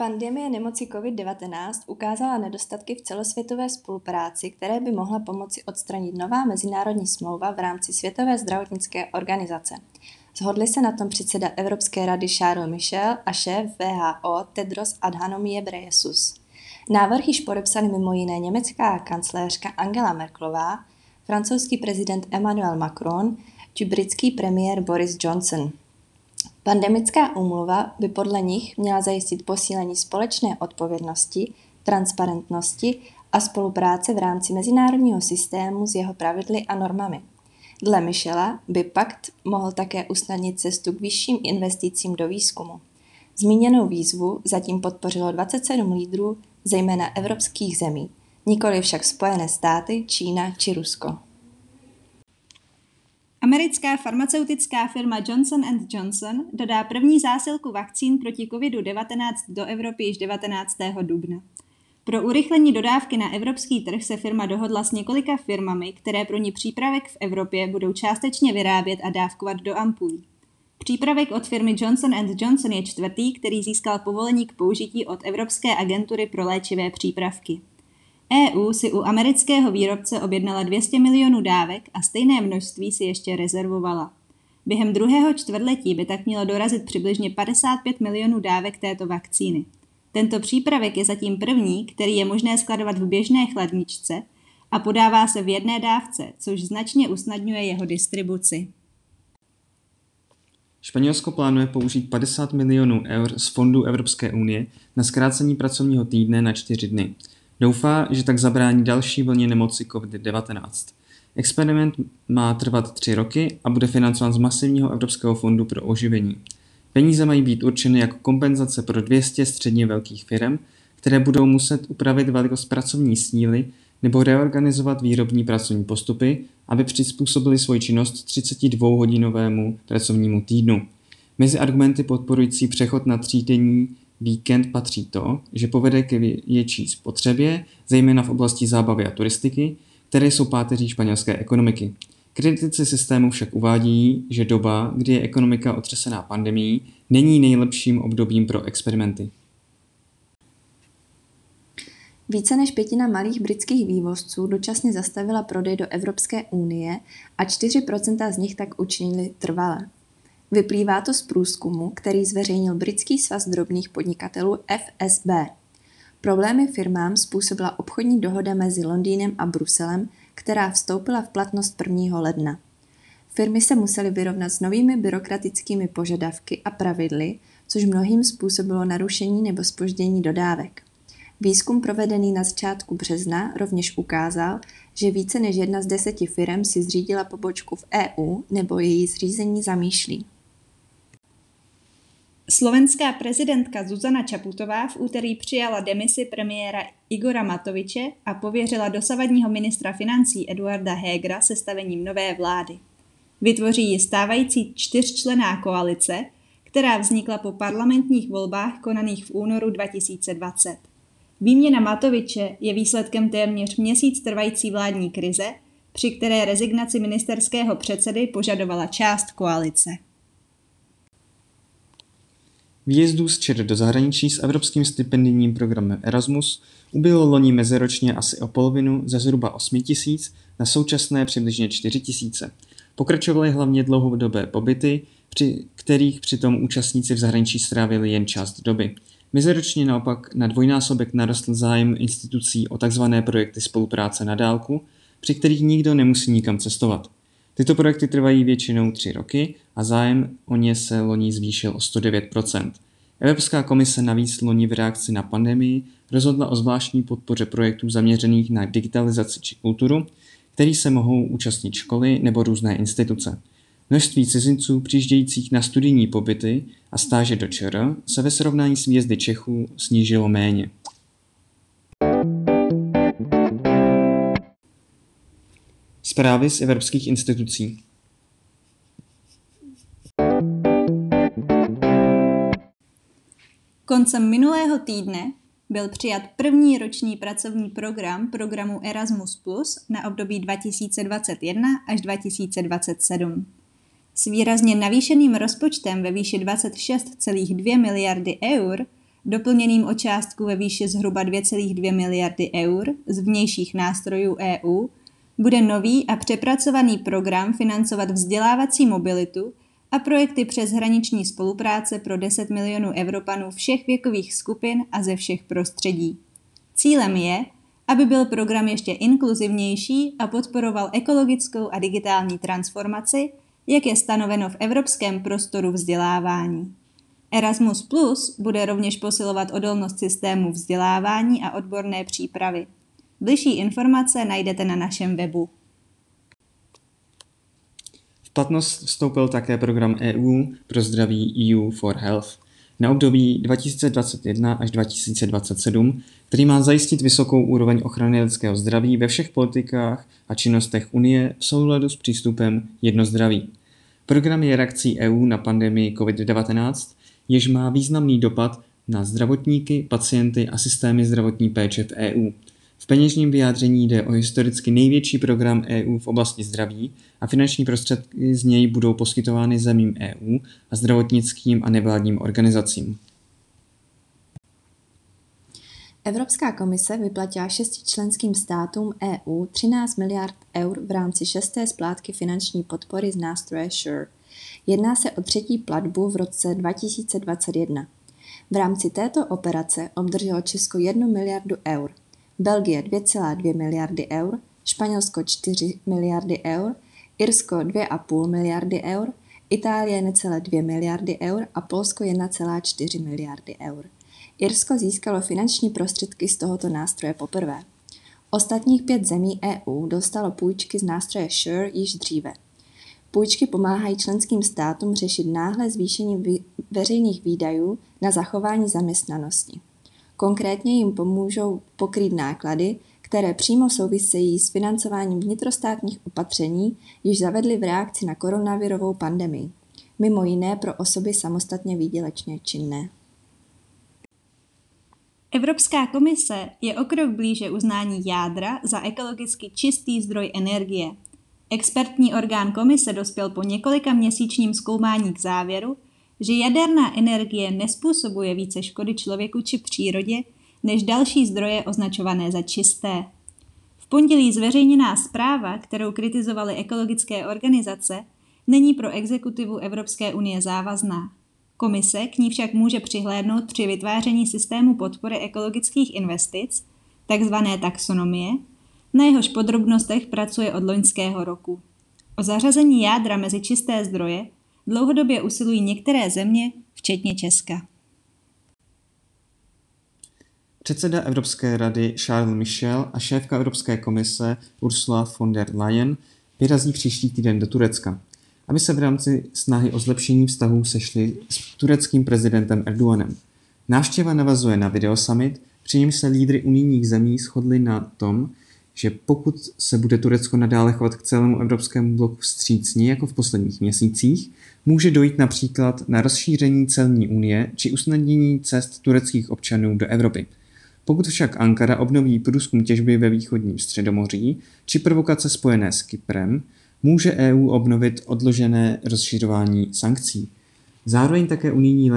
Pandemie nemoci COVID-19 ukázala nedostatky v celosvětové spolupráci, které by mohla pomoci odstranit nová mezinárodní smlouva v rámci Světové zdravotnické organizace. Shodli se na tom předseda Evropské rady Charles Michel a šéf VHO Tedros Adhanom Ghebreyesus. Návrh již podepsali mimo jiné německá kancléřka Angela Merklová, francouzský prezident Emmanuel Macron či britský premiér Boris Johnson. Pandemická úmluva by podle nich měla zajistit posílení společné odpovědnosti, transparentnosti a spolupráce v rámci mezinárodního systému s jeho pravidly a normami. Dle Michela by pakt mohl také usnadnit cestu k vyšším investicím do výzkumu. Zmíněnou výzvu zatím podpořilo 27 lídrů, zejména evropských zemí, nikoli však Spojené státy, Čína či Rusko. Americká farmaceutická firma Johnson Johnson dodá první zásilku vakcín proti COVID-19 do Evropy již 19. dubna. Pro urychlení dodávky na evropský trh se firma dohodla s několika firmami, které pro ní přípravek v Evropě budou částečně vyrábět a dávkovat do ampulí. Přípravek od firmy Johnson Johnson je čtvrtý, který získal povolení k použití od Evropské agentury pro léčivé přípravky. EU si u amerického výrobce objednala 200 milionů dávek a stejné množství si ještě rezervovala. Během druhého čtvrtletí by tak mělo dorazit přibližně 55 milionů dávek této vakcíny. Tento přípravek je zatím první, který je možné skladovat v běžné chladničce a podává se v jedné dávce, což značně usnadňuje jeho distribuci. Španělsko plánuje použít 50 milionů eur z fondů Evropské unie na zkrácení pracovního týdne na čtyři dny. Doufá, že tak zabrání další vlně nemoci COVID-19. Experiment má trvat tři roky a bude financován z masivního Evropského fondu pro oživení. Peníze mají být určeny jako kompenzace pro 200 středně velkých firm, které budou muset upravit velikost pracovní síly nebo reorganizovat výrobní pracovní postupy, aby přizpůsobili svoji činnost 32-hodinovému pracovnímu týdnu. Mezi argumenty podporující přechod na třídenní víkend patří to, že povede ke větší spotřebě, zejména v oblasti zábavy a turistiky, které jsou páteří španělské ekonomiky. Kritici systému však uvádí, že doba, kdy je ekonomika otřesená pandemí, není nejlepším obdobím pro experimenty. Více než pětina malých britských vývozců dočasně zastavila prodej do Evropské unie a 4% z nich tak učinili trvale. Vyplývá to z průzkumu, který zveřejnil britský svaz drobných podnikatelů FSB. Problémy firmám způsobila obchodní dohoda mezi Londýnem a Bruselem, která vstoupila v platnost 1. ledna. Firmy se musely vyrovnat s novými byrokratickými požadavky a pravidly, což mnohým způsobilo narušení nebo spoždění dodávek. Výzkum provedený na začátku března rovněž ukázal, že více než jedna z deseti firm si zřídila pobočku v EU nebo její zřízení zamýšlí. Slovenská prezidentka Zuzana Čaputová v úterý přijala demisi premiéra Igora Matoviče a pověřila dosavadního ministra financí Eduarda Hegera sestavením nové vlády. Vytvoří ji stávající čtyřčlená koalice, která vznikla po parlamentních volbách konaných v únoru 2020. Výměna Matoviče je výsledkem téměř měsíc trvající vládní krize, při které rezignaci ministerského předsedy požadovala část koalice. Výjezdů z ČR do zahraničí s evropským stipendijním programem Erasmus ubylo loni meziročně asi o polovinu ze zhruba 8 tisíc na současné přibližně 4 tisíce. Pokračovaly hlavně dlouhodobé pobyty, při kterých přitom účastníci v zahraničí strávili jen část doby. Meziročně naopak na dvojnásobek narostl zájem institucí o tzv. projekty spolupráce na dálku, při kterých nikdo nemusí nikam cestovat. Tyto projekty trvají většinou tři roky a zájem o ně se loni zvýšil o 109%. Evropská komise navíc loni v reakci na pandemii rozhodla o zvláštní podpoře projektů zaměřených na digitalizaci či kulturu, který se mohou účastnit školy nebo různé instituce. Množství cizinců přijíždějících na studijní pobyty a stáže do ČR se ve srovnání s výjezdy Čechů snížilo méně. Zprávy z evropských institucí Koncem minulého týdne byl přijat první roční pracovní program programu Erasmus na období 2021 až 2027. S výrazně navýšeným rozpočtem ve výši 26,2 miliardy eur, doplněným o částku ve výši zhruba 2,2 miliardy eur z vnějších nástrojů EU, bude nový a přepracovaný program financovat vzdělávací mobilitu a projekty přeshraniční spolupráce pro 10 milionů Evropanů všech věkových skupin a ze všech prostředí. Cílem je, aby byl program ještě inkluzivnější a podporoval ekologickou a digitální transformaci, jak je stanoveno v evropském prostoru vzdělávání. Erasmus Plus bude rovněž posilovat odolnost systému vzdělávání a odborné přípravy. Bližší informace najdete na našem webu. Platnost vstoupil také program EU pro zdraví EU for Health na období 2021 až 2027, který má zajistit vysokou úroveň ochrany lidského zdraví ve všech politikách a činnostech Unie v souladu s přístupem jedno zdraví. Program je reakcí EU na pandemii COVID-19, jež má významný dopad na zdravotníky, pacienty a systémy zdravotní péče v EU – v peněžním vyjádření jde o historicky největší program EU v oblasti zdraví a finanční prostředky z něj budou poskytovány zemím EU a zdravotnickým a nevládním organizacím. Evropská komise vyplatila šesti členským státům EU 13 miliard eur v rámci šesté splátky finanční podpory z nástroje SURE. Jedná se o třetí platbu v roce 2021. V rámci této operace obdrželo Česko 1 miliardu eur – Belgie 2,2 miliardy eur, Španělsko 4 miliardy eur, Irsko 2,5 miliardy eur, Itálie necelé 2 miliardy eur a Polsko 1,4 miliardy eur. Irsko získalo finanční prostředky z tohoto nástroje poprvé. Ostatních pět zemí EU dostalo půjčky z nástroje SURE již dříve. Půjčky pomáhají členským státům řešit náhle zvýšení veřejných výdajů na zachování zaměstnanosti. Konkrétně jim pomůžou pokrýt náklady, které přímo souvisejí s financováním vnitrostátních opatření, již zavedly v reakci na koronavirovou pandemii, mimo jiné pro osoby samostatně výdělečně činné. Evropská komise je o krok blíže uznání jádra za ekologicky čistý zdroj energie. Expertní orgán komise dospěl po několika měsíčním zkoumání k závěru, že jaderná energie nespůsobuje více škody člověku či přírodě než další zdroje označované za čisté. V pondělí zveřejněná zpráva, kterou kritizovaly ekologické organizace, není pro exekutivu Evropské unie závazná. Komise k ní však může přihlédnout při vytváření systému podpory ekologických investic, takzvané taxonomie, na jehož podrobnostech pracuje od loňského roku. O zařazení jádra mezi čisté zdroje dlouhodobě usilují některé země, včetně Česka. Předseda Evropské rady Charles Michel a šéfka Evropské komise Ursula von der Leyen vyrazí příští týden do Turecka, aby se v rámci snahy o zlepšení vztahů sešli s tureckým prezidentem Erdoganem. Návštěva navazuje na videosummit, při němž se lídry unijních zemí shodli na tom, že pokud se bude Turecko nadále chovat k celému evropskému bloku vstřícně jako v posledních měsících, může dojít například na rozšíření celní unie či usnadnění cest tureckých občanů do Evropy. Pokud však Ankara obnoví průzkum těžby ve východním středomoří či provokace spojené s Kyprem, může EU obnovit odložené rozšiřování sankcí. Zároveň také unijní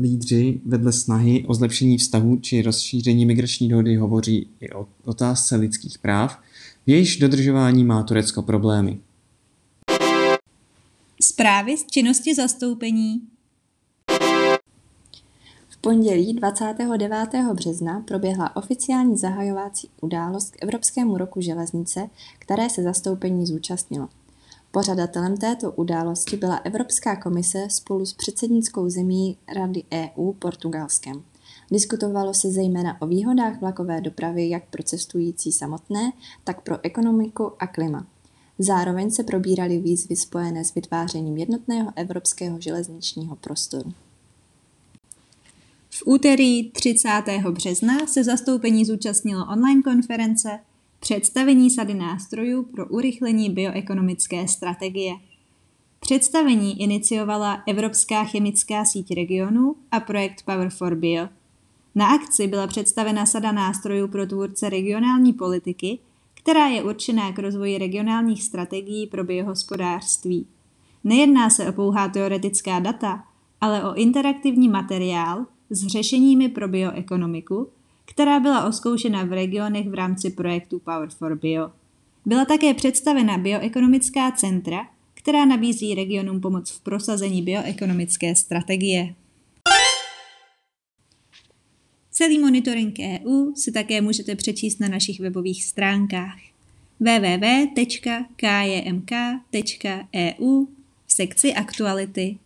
lídři vedle snahy o zlepšení vztahu či rozšíření migrační dohody hovoří i o otázce lidských práv, v jejíž dodržování má Turecko problémy. Zprávy z činnosti zastoupení v pondělí 29. března proběhla oficiální zahajovací událost k Evropskému roku železnice, které se zastoupení zúčastnilo. Pořadatelem této události byla Evropská komise spolu s předsednickou zemí Rady EU Portugalskem. Diskutovalo se zejména o výhodách vlakové dopravy jak pro cestující samotné, tak pro ekonomiku a klima. Zároveň se probíraly výzvy spojené s vytvářením jednotného evropského železničního prostoru. V úterý 30. března se zastoupení zúčastnilo online konference Představení sady nástrojů pro urychlení bioekonomické strategie. Představení iniciovala Evropská chemická síť regionů a projekt Power for Bio. Na akci byla představena sada nástrojů pro tvůrce regionální politiky, která je určená k rozvoji regionálních strategií pro biohospodářství. Nejedná se o pouhá teoretická data, ale o interaktivní materiál s řešeními pro bioekonomiku, která byla oskoušena v regionech v rámci projektu Power for Bio. Byla také představena bioekonomická centra, která nabízí regionům pomoc v prosazení bioekonomické strategie. Celý monitoring EU si také můžete přečíst na našich webových stránkách www.kjmk.eu v sekci aktuality